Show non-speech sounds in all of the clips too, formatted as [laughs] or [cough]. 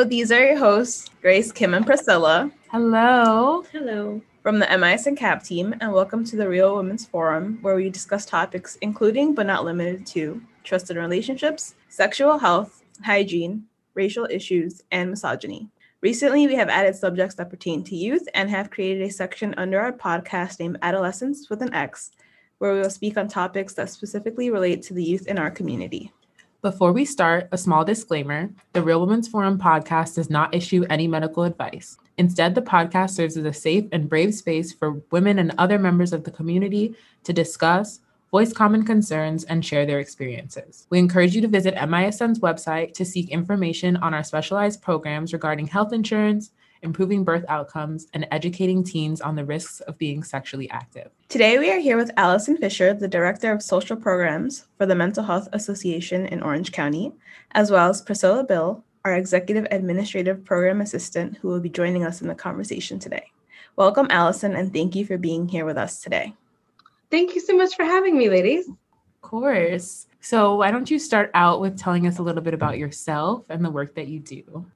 So these are your hosts, Grace, Kim, and Priscilla. Hello. Hello. From the MISN CAP team, and welcome to the Real Women's Forum, where we discuss topics including but not limited to trusted relationships, sexual health, hygiene, racial issues, and misogyny. Recently, we have added subjects that pertain to youth and have created a section under our podcast named Adolescence with an X, where we will speak on topics that specifically relate to the youth in our community. Before we start, a small disclaimer the Real Women's Forum podcast does not issue any medical advice. Instead, the podcast serves as a safe and brave space for women and other members of the community to discuss, voice common concerns, and share their experiences. We encourage you to visit MISN's website to seek information on our specialized programs regarding health insurance, improving birth outcomes, and educating teens on the risks of being sexually active. Today, we are here with Allison Fisher, the Director of Social Programs for the Mental Health Association in Orange County, as well as Priscilla Bill, our Executive Administrative Program Assistant, who will be joining us in the conversation today. Welcome, Allison, and thank you for being here with us today. Thank you so much for having me, ladies. Of course. So, why don't you start out with telling us a little bit about yourself and the work that you do?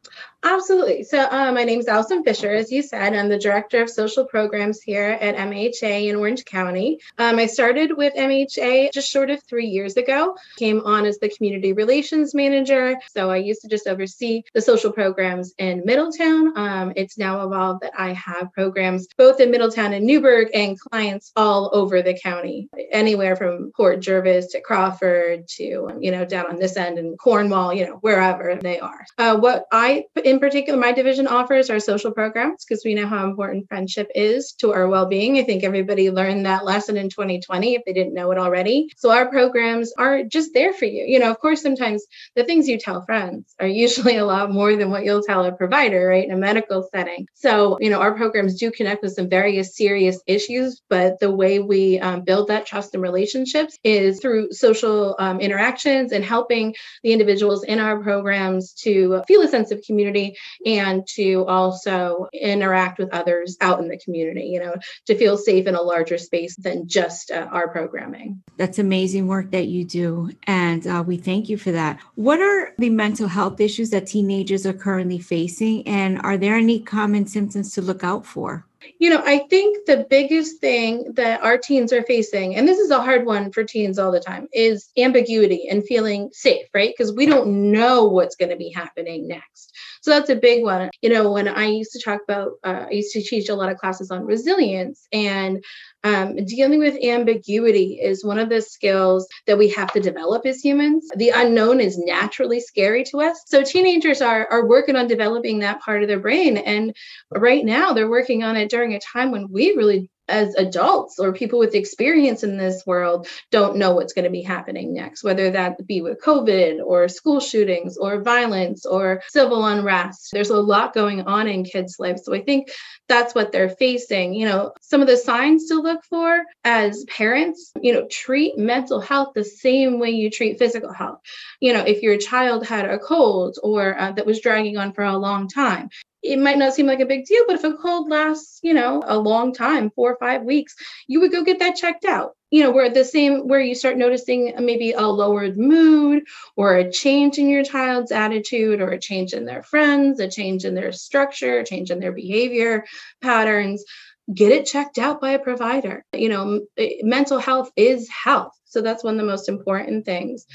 Absolutely. So, uh, my name is Allison Fisher. As you said, I'm the Director of Social Programs here at MHA in Orange County. Um, I started with MHA just short of three years ago, came on as the Community Relations Manager. So, I used to just oversee the social programs in Middletown. Um, it's now evolved that I have programs both in Middletown and Newburgh and clients all over the county, anywhere from Port Jervis to Crawford to, you know, down on this end in Cornwall, you know, wherever they are. Uh, what I, in in particular, my division offers are social programs because we know how important friendship is to our well being. I think everybody learned that lesson in 2020 if they didn't know it already. So our programs are just there for you. You know, of course, sometimes the things you tell friends are usually a lot more than what you'll tell a provider, right, in a medical setting. So, you know, our programs do connect with some various serious issues, but the way we um, build that trust and relationships is through social um, interactions and helping the individuals in our programs to feel a sense of community and to also interact with others out in the community, you know, to feel safe in a larger space than just uh, our programming. That's amazing work that you do. And uh, we thank you for that. What are the mental health issues that teenagers are currently facing? And are there any common symptoms to look out for? You know, I think the biggest thing that our teens are facing, and this is a hard one for teens all the time, is ambiguity and feeling safe, right? Because we don't know what's going to be happening next. So that's a big one. You know, when I used to talk about, uh, I used to teach a lot of classes on resilience and um, dealing with ambiguity is one of the skills that we have to develop as humans. The unknown is naturally scary to us. So teenagers are, are working on developing that part of their brain. And right now they're working on it during a time when we really as adults or people with experience in this world don't know what's going to be happening next, whether that be with COVID or school shootings or violence or civil unrest. There's a lot going on in kids' lives. So I think that's what they're facing. You know, some of the signs to look for as parents, you know, treat mental health the same way you treat physical health. You know, if your child had a cold or uh, that was dragging on for a long time, it might not seem like a big deal, but if a cold lasts, you know, a long time, four or five weeks, you would go get that checked out. You know, where the same, where you start noticing maybe a lowered mood or a change in your child's attitude or a change in their friends, a change in their structure, a change in their behavior patterns, get it checked out by a provider. You know, mental health is health. So that's one of the most important things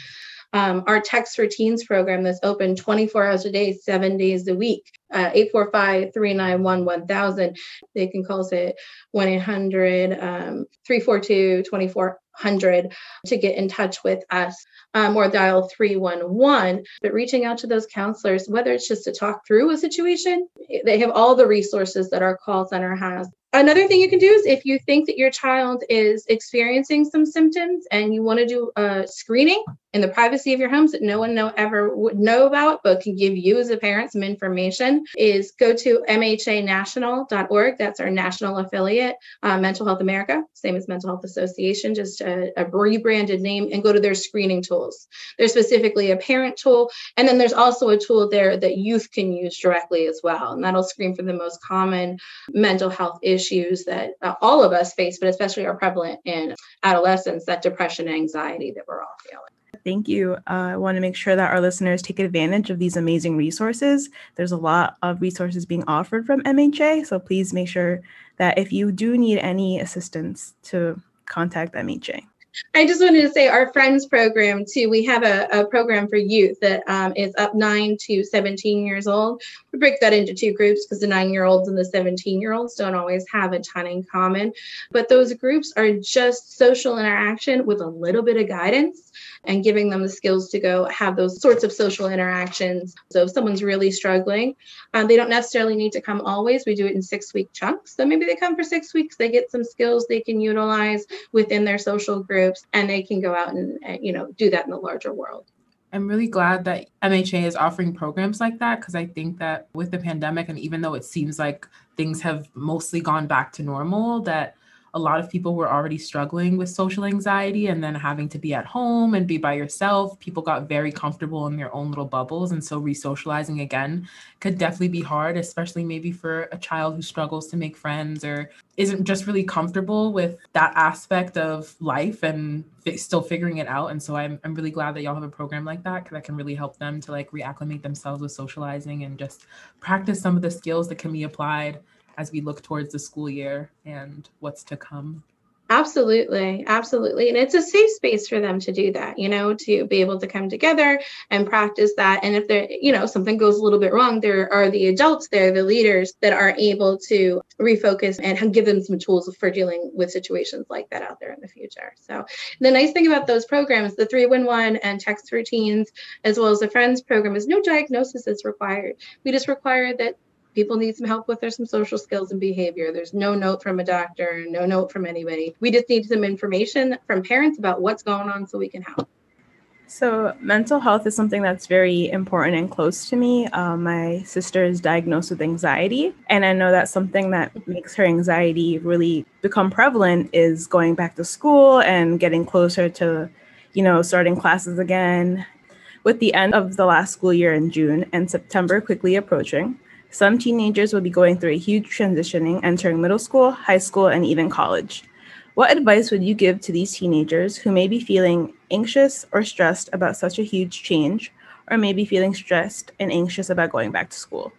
um, our Text for Teens program that's open 24 hours a day, seven days a week, uh, 845 391 1000. They can call us at 1 800 um, 342 2400 to get in touch with us um, or dial 311. But reaching out to those counselors, whether it's just to talk through a situation, they have all the resources that our call center has Another thing you can do is if you think that your child is experiencing some symptoms and you want to do a screening in the privacy of your homes that no one know, ever would know about, but can give you as a parent some information, is go to mhanational.org. That's our national affiliate, uh, Mental Health America, same as Mental Health Association, just a, a rebranded name, and go to their screening tools. There's specifically a parent tool, and then there's also a tool there that youth can use directly as well, and that'll screen for the most common mental health issues that uh, all of us face, but especially are prevalent in adolescence, that depression and anxiety that we're all feeling. Thank you. Uh, I want to make sure that our listeners take advantage of these amazing resources. There's a lot of resources being offered from MHA, so please make sure that if you do need any assistance to contact MHA. I just wanted to say our friends program too. We have a, a program for youth that um, is up nine to 17 years old. We break that into two groups because the nine year olds and the 17 year olds don't always have a ton in common. But those groups are just social interaction with a little bit of guidance and giving them the skills to go have those sorts of social interactions. So if someone's really struggling, um, they don't necessarily need to come always. We do it in six week chunks. So maybe they come for six weeks, they get some skills they can utilize within their social groups, and they can go out and, you know do that in the larger world. I'm really glad that MHA is offering programs like that because I think that with the pandemic, and even though it seems like things have mostly gone back to normal, that a lot of people were already struggling with social anxiety and then having to be at home and be by yourself. People got very comfortable in their own little bubbles. And so resocializing again could definitely be hard, especially maybe for a child who struggles to make friends or isn't just really comfortable with that aspect of life and still figuring it out. And so I'm, I'm really glad that y'all have a program like that because that can really help them to like reacclimate themselves with socializing and just practice some of the skills that can be applied as we look towards the school year and what's to come. Absolutely, absolutely. And it's a safe space for them to do that, you know, to be able to come together and practice that. And if there, you know, something goes a little bit wrong, there are the adults there, the leaders that are able to refocus and give them some tools for dealing with situations like that out there in the future. So the nice thing about those programs, the 311 and Text for Teens, as well as the friends program, is no diagnosis is required. We just require that people need some help with there's some social skills and behavior. There's no note from a doctor no note from anybody. We just need some information from parents about what's going on so we can help. So mental health is something that's very important and close to me. Um, my sister is diagnosed with anxiety and i know that something that makes her anxiety really become prevalent is going back to school and getting closer to you know starting classes again. With the end of the last school year in june and september quickly approaching some teenagers will be going through a huge transitioning, entering middle school, high school, and even college. What advice would you give to these teenagers who may be feeling anxious or stressed about such a huge change, or maybe feeling stressed and anxious about going back to school?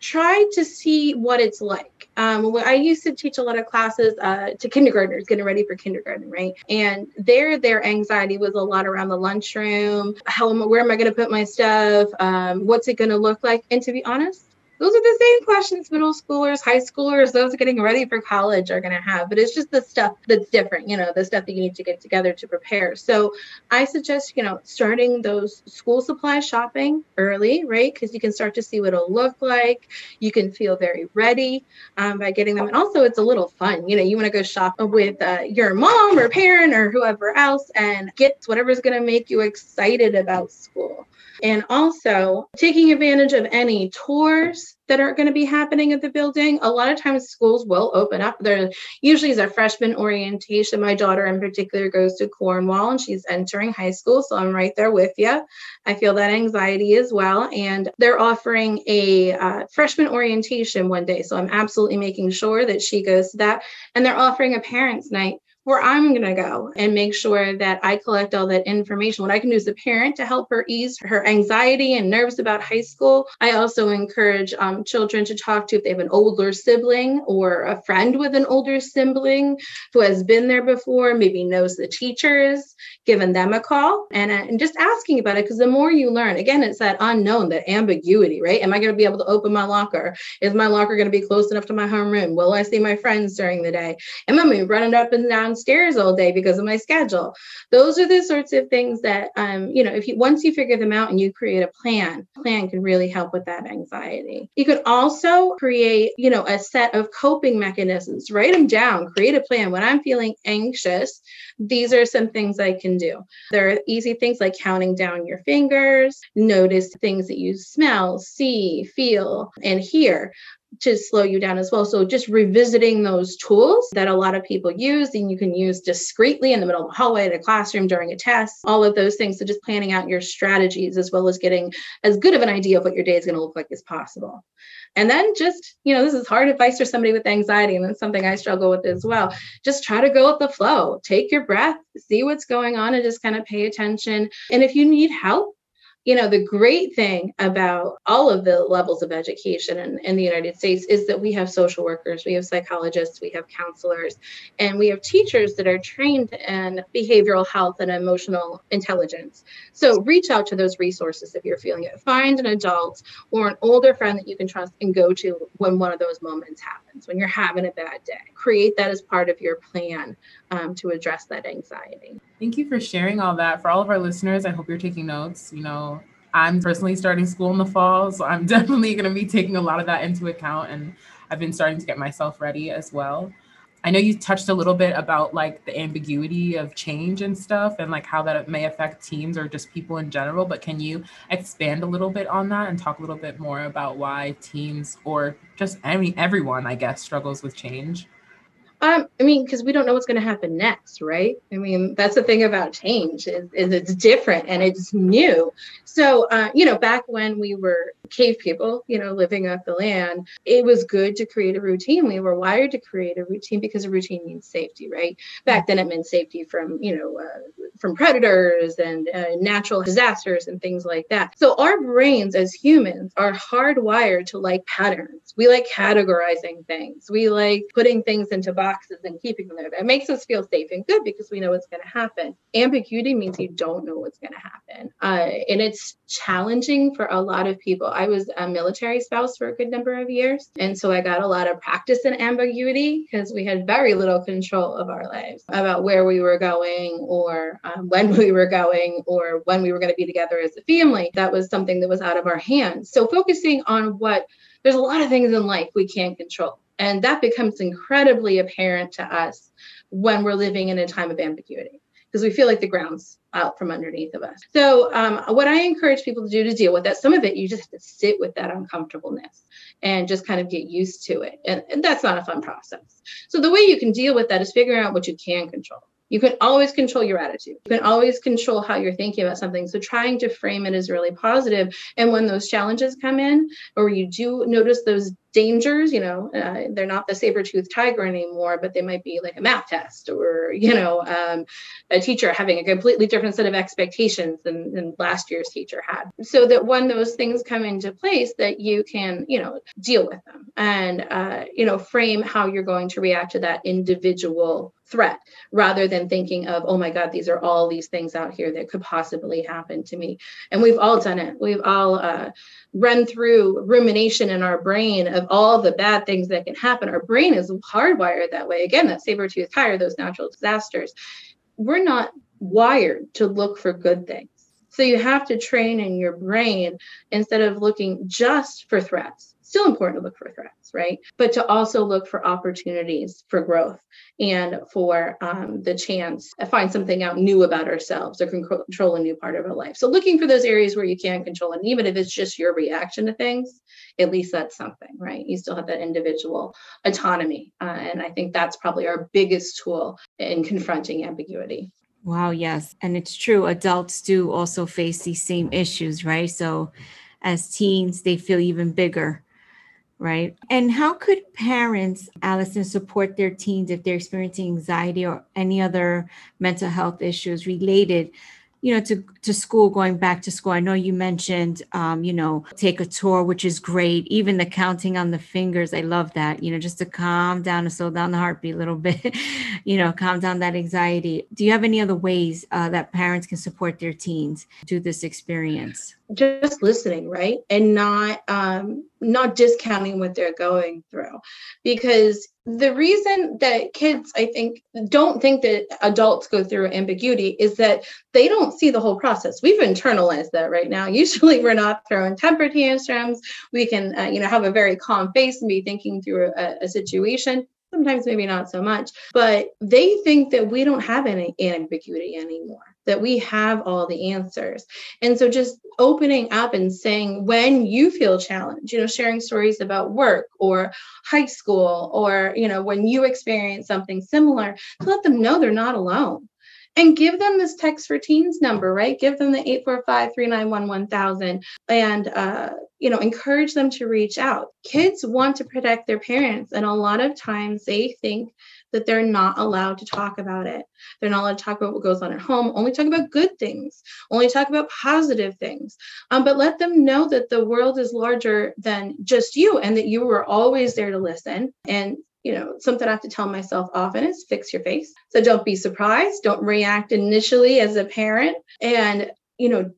Try to see what it's like. Um, I used to teach a lot of classes uh, to kindergartners getting ready for kindergarten, right? And there, their anxiety was a lot around the lunchroom. How am I where am I going to put my stuff? Um, what's it going to look like? And to be honest, those are the same questions middle schoolers, high schoolers, those getting ready for college are going to have, but it's just the stuff that's different, you know, the stuff that you need to get together to prepare. So I suggest, you know, starting those school supply shopping early, right? Because you can start to see what it'll look like. You can feel very ready um, by getting them. And also, it's a little fun. You know, you want to go shop with uh, your mom or parent or whoever else and get whatever's going to make you excited about school and also taking advantage of any tours that are going to be happening at the building. A lot of times schools will open up. There usually is a freshman orientation. My daughter in particular goes to Cornwall and she's entering high school. So I'm right there with you. I feel that anxiety as well. And they're offering a uh, freshman orientation one day. So I'm absolutely making sure that she goes to that. And they're offering a parents' night where I'm going to go and make sure that I collect all that information. What I can do as a parent to help her ease her anxiety and nerves about high school. I also encourage um, children to talk to if they have an older sibling or a friend with an older sibling who has been there before, maybe knows the teachers, giving them a call and, uh, and just asking about it. Because the more you learn, again, it's that unknown, that ambiguity, right? Am I going to be able to open my locker? Is my locker going to be close enough to my homeroom? Will I see my friends during the day? Am I running up and down downstairs all day because of my schedule. Those are the sorts of things that, um, you know, if you once you figure them out and you create a plan, plan can really help with that anxiety. You could also create, you know, a set of coping mechanisms. Write them down. Create a plan. When I'm feeling anxious, these are some things I can do. There are easy things like counting down your fingers. Notice things that you smell, see, feel, and hear to slow you down as well. So just revisiting those tools that a lot of people use and you can use discreetly in the middle of the hallway, a classroom, during a test, all of those things. So just planning out your strategies as well as getting as good of an idea of what your day is going to look like as possible. And then just, you know, this is hard advice for somebody with anxiety, and that's something I struggle with as well. Just try to go with the flow, take your breath, see what's going on, and just kind of pay attention. And if you need help, you know, the great thing about all of the levels of education in, in, the United States is that we have social workers, we have psychologists, we have counselors, and we have teachers that are trained in behavioral health and emotional intelligence. So reach out to those resources if you're feeling it. Find an adult or an older friend that you can trust and go to when one of those moments happens, when you're having a bad day. Create that as part of your plan um, to address that anxiety. Thank you for sharing all that. For all of our listeners, I hope you're taking notes. You know, I'm personally starting school in the fall, so I'm [laughs] definitely going to be taking a lot of that into account. And I've been starting to get myself ready as well. I know you touched a little bit about like the ambiguity of change and stuff and like how that may affect teams or just people in general, but can you expand a little bit on that and talk a little bit more about why teams or just any everyone, I guess, struggles with change? Um, I mean, because we don't know what's going to happen next, right? I mean, that's the thing about change is, is it's different and it's new. So, uh, you know, back when we were cave people, you know, living off the land, it was good to create a routine. We were wired to create a routine because a routine means safety, right? Back then, it meant safety from, you know, uh, from predators and uh, natural disasters and things like that. So, our brains as humans are hardwired to like patterns. We like categorizing things. We like putting things into boxes boxes and keeping them there. That makes us feel safe and good because we know what's going to happen. Ambiguity means you don't know what's going to happen. Uh, and it's challenging for a lot of people. I was a military spouse for a good number of years. And so I got a lot of practice in ambiguity because we had very little control of our lives about where we were going or um, when [laughs] we were going or when we were going to be together as a family. That was something that was out of our hands. So focusing on what there's a lot of things in life we can't control. And that becomes incredibly apparent to us when we're living in a time of ambiguity because we feel like the ground's out from underneath of us. So, um, what I encourage people to do to deal with that, some of it you just have to sit with that uncomfortableness and just kind of get used to it. And, and that's not a fun process. So, the way you can deal with that is figuring out what you can control. You can always control your attitude. You can always control how you're thinking about something. So trying to frame it is really positive. And when those challenges come in, or you do notice those dangers you know uh, they're not the saber-toothed tiger anymore but they might be like a math test or you know um, a teacher having a completely different set of expectations than, than last year's teacher had so that when those things come into place that you can you know deal with them and uh, you know frame how you're going to react to that individual threat rather than thinking of oh my god these are all these things out here that could possibly happen to me and we've all done it we've all uh, run through rumination in our brain of all the bad things that can happen. Our brain is hardwired that way. Again, that saber tooth tiger, those natural disasters. We're not wired to look for good things. So you have to train in your brain instead of looking just for threats still important to look for threats, right? But to also look for opportunities for growth and for um, the chance to find something out new about ourselves or control a new part of our life. So looking for those areas where you can control, and even if it's just your reaction to things, at least that's something, right? You still have that individual autonomy. Uh, and I think that's probably our biggest tool in confronting ambiguity. Wow, yes. And it's true. Adults do also face these same issues, right? So as teens, they feel even bigger right? And how could parents, Allison, support their teens if they're experiencing anxiety or any other mental health issues related you know to to school going back to school? I know you mentioned um, you know take a tour which is great. Even the counting on the fingers i love that you know just to calm down and slow down the heartbeat a little [laughs] bit you know calm down that anxiety. Do you have any other ways uh, that parents can support their teens through this experience just listening right? And not um not discounting what they're going through. Because the reason that kids i think don't think that adults go through ambiguity is that they don't see the whole process. We've internalized that right now. [laughs] Usually we're not throwing temper tantrums. We can uh, you know have a very calm face and be thinking through a, a situation. Sometimes maybe not so much, but they think that we don't have any ambiguity anymore, that we have all the answers. And so just opening up and saying when you feel challenged, you know, sharing stories about work or high school or, you know, when you experience something similar, to let them know they're not alone. And give them this text for teens number right? Give them the 845-391-1000 and uh, you know encourage them to reach out. Kids want to protect their parents and a lot of times they think that they're not allowed to talk about it. They're not allowed to talk about what goes on at home. Only talk about good things. Only talk about positive things. Um, but let them know that the world is larger than just you and that you were always there to listen. And you know, something I have to tell myself often is fix your face. So don't be surprised. Don't react initially as a parent. And, you know,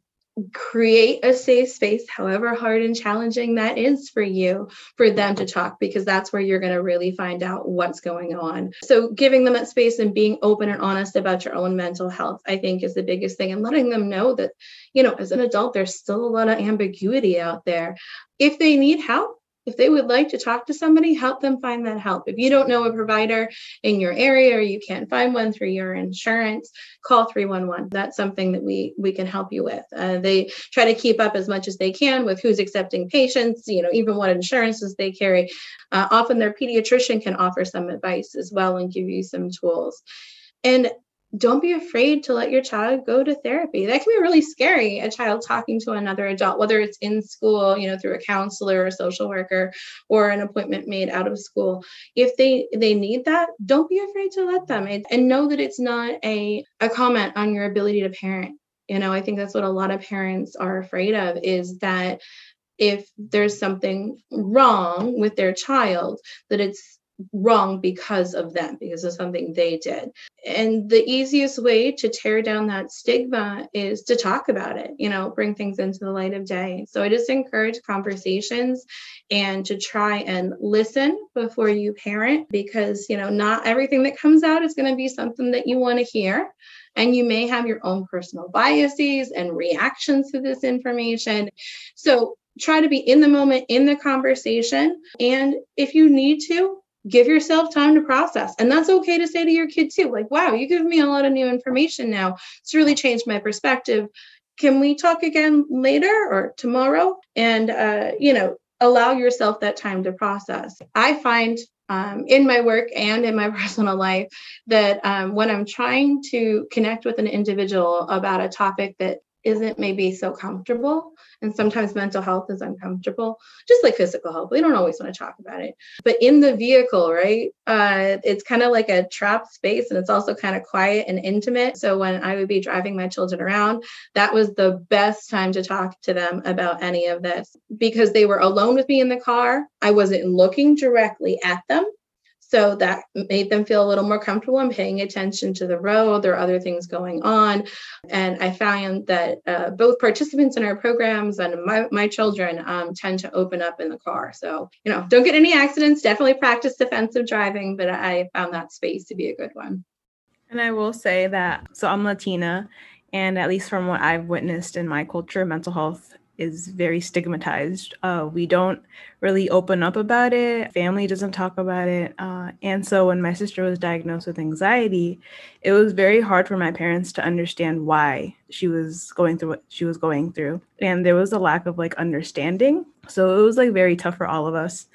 create a safe space, however hard and challenging that is for you, for them to talk, because that's where you're going to really find out what's going on. So, giving them that space and being open and honest about your own mental health, I think, is the biggest thing, and letting them know that, you know, as an adult, there's still a lot of ambiguity out there. If they need help, if they would like to talk to somebody, help them find that help. If you don't know a provider in your area or you can't find one through your insurance, call 311. That's something that we we can help you with. Uh, they try to keep up as much as they can with who's accepting patients, you know, even what insurances they carry. Uh, often their pediatrician can offer some advice as well and give you some tools. And don't be afraid to let your child go to therapy. That can be really scary, a child talking to another adult, whether it's in school, you know, through a counselor or social worker or an appointment made out of school. If they they need that, don't be afraid to let them and know that it's not a, a comment on your ability to parent. You know, I think that's what a lot of parents are afraid of is that if there's something wrong with their child, that it's wrong because of them, because of something they did. And the easiest way to tear down that stigma is to talk about it, you know, bring things into the light of day. So I just encourage conversations and to try and listen before you parent because, you know, not everything that comes out is going to be something that you want to hear. And you may have your own personal biases and reactions to this information. So try to be in the moment, in the conversation. And if you need to, give yourself time to process. And that's okay to say to your kid too, like, wow, you give me a lot of new information now. It's really changed my perspective. Can we talk again later or tomorrow? And, uh, you know, allow yourself that time to process. I find um, in my work and in my [laughs] personal life that um, when I'm trying to connect with an individual about a topic that isn't maybe so comfortable. And sometimes mental health is uncomfortable, just like physical health. We don't always want to talk about it. But in the vehicle, right? Uh, it's kind of like a trapped space and it's also kind of quiet and intimate. So when I would be driving my children around, that was the best time to talk to them about any of this because they were alone with me in the car. I wasn't looking directly at them. So that made them feel a little more comfortable in paying attention to the road. There are other things going on. And I found that uh, both participants in our programs and my, my children um, tend to open up in the car. So, you know, don't get any accidents. Definitely practice defensive driving, but I found that space to be a good one. And I will say that, so I'm Latina, and at least from what I've witnessed in my culture, mental health is very stigmatized. Uh, we don't really open up about it. Family doesn't talk about it. Uh, and so when my sister was diagnosed with anxiety, it was very hard for my parents to understand why she was going through what she was going through. And there was a lack of like understanding. So it was like very tough for all of us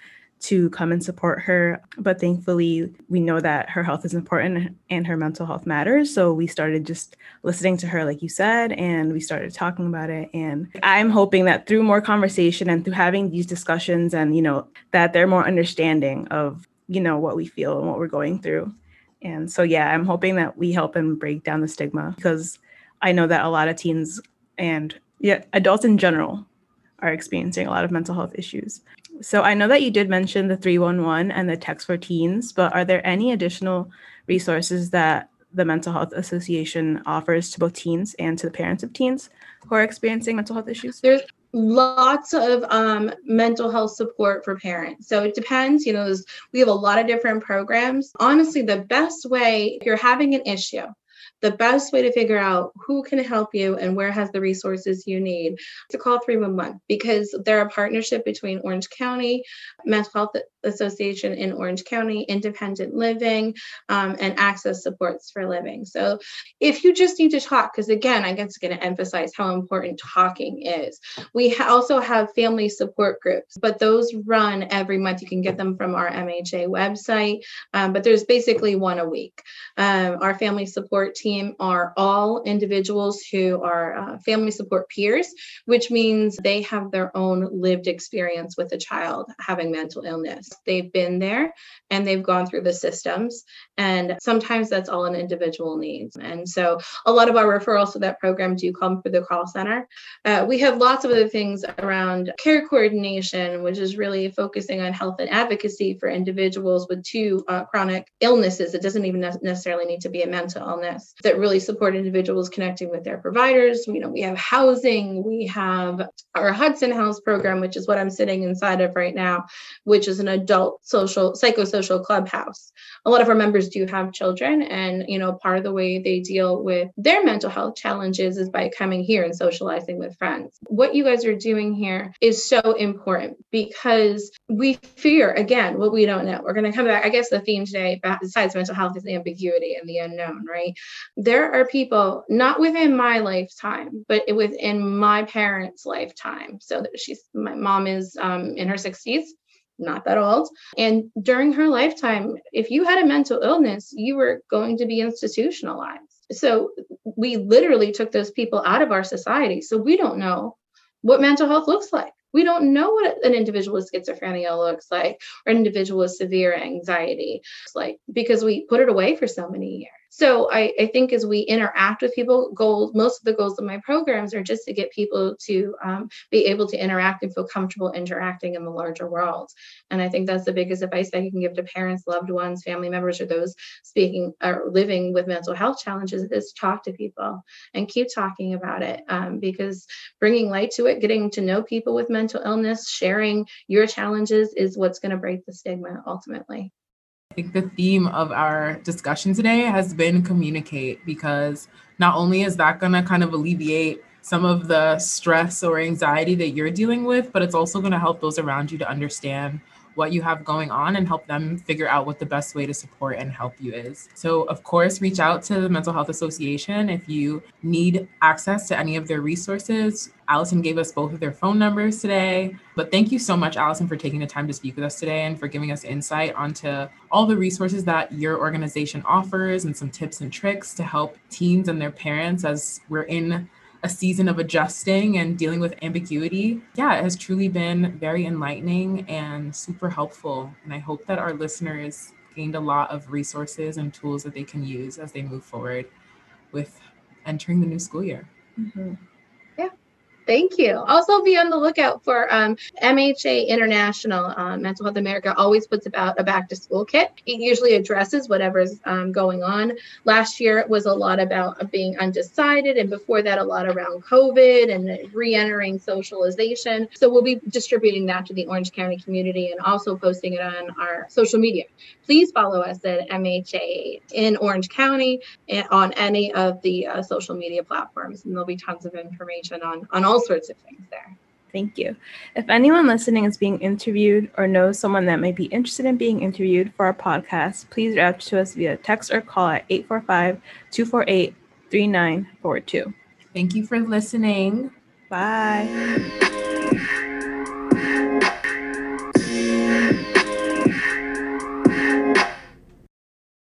to come and support her. But thankfully, we know that her health is important and her mental health matters. So we started just listening to her, like you said, and we started talking about it. And I'm hoping that through more conversation and through having these discussions, and, you know, that they're more understanding of, you know, what we feel and what we're going through. And so, yeah, I'm hoping that we help and break down the stigma because I know that a lot of teens and yeah, adults in general are experiencing a lot of mental health issues. So I know that you did mention the 311 and the text for teens, but are there any additional resources that the Mental Health Association offers to both teens and to the parents of teens who are experiencing mental health issues? There's lots of um, mental health support for parents. So it depends, you know, we have a lot of different programs. Honestly, the best way, if you're having an issue, the best way to figure out who can help you and where has the resources you need to call 311 because they're a partnership between Orange County Mental Health Association in Orange County, independent living, um, and access supports for living. So if you just need to talk, because again, I guess going to emphasize how important talking is. We ha- also have family support groups, but those run every month. You can get them from our MHA website, um, but there's basically one a week. Um, our family support team are all individuals who are uh, family support peers, which means they have their own lived experience with a child having mental illness. They've been there and they've gone through the systems. And sometimes that's all an individual needs. And so a lot of our referrals to that program do come through the call center. Uh, we have lots of other things around care coordination, which is really focusing on health and advocacy for individuals with two uh, chronic illnesses. It doesn't even necessarily need to be a mental illness that really support individuals connecting with their providers. You know, we have housing, we have our Hudson House program, which is what I'm sitting inside of right now, which is an adult social psychosocial clubhouse. A lot of our members do have children, and you know, part of the way they deal with their mental health challenges is by coming here and socializing with friends. What you guys are doing here is so important because we fear again what we don't know. We're going to come back. I guess the theme today, besides mental health, is the ambiguity and the unknown. Right? There are people not within my lifetime, but within my parents' lifetime. So that she's my mom is um, in her 60s not that old. And during her lifetime, if you had a mental illness, you were going to be institutionalized. So we literally took those people out of our society. So we don't know what mental health looks like. We don't know what an individual with schizophrenia looks like or an individual with severe anxiety like because we put it away for so many years. So I, I, think as we interact with people, goals, most of the goals of my programs are just to get people to um, be able to interact and feel comfortable interacting in the larger world. And I think that's the biggest advice that you can give to parents, loved ones, family members, or those speaking or living with mental health challenges is talk to people and keep talking about it um, because bringing light to it, getting to know people with mental illness, sharing your challenges is what's going to break the stigma ultimately. I think the theme of our discussion today has been communicate because not only is that going to kind of alleviate some of the stress or anxiety that you're dealing with, but it's also going to help those around you to understand what you have going on and help them figure out what the best way to support and help you is. So, of course, reach out to the Mental Health Association if you need access to any of their resources. Allison gave us both of their phone numbers today. But thank you so much, Allison, for taking the time to speak with us today and for giving us insight onto all the resources that your organization offers and some tips and tricks to help teens and their parents as we're in a season of adjusting and dealing with ambiguity. Yeah, it has truly been very enlightening and super helpful. And I hope that our listeners gained a lot of resources and tools that they can use as they move forward with entering the new school year. Mm-hmm. Thank you. Also, be on the lookout for um, MHA National. Uh, Mental Health America always puts about a back to school kit. It usually addresses whatever's um, going on. Last year, it was a lot about being undecided, and before that, a lot around COVID and re entering socialization. So, we'll be distributing that to the Orange County community and also posting it on our social media. Please follow us at MHA in Orange County on any of the uh, social media platforms, and there'll be tons of information on, on all all sorts of things there. Thank you. If anyone listening is being interviewed or knows someone that might be interested in being interviewed for our podcast, please reach out to us via text or call at 845 248 3942. Thank you for listening. Bye. [laughs]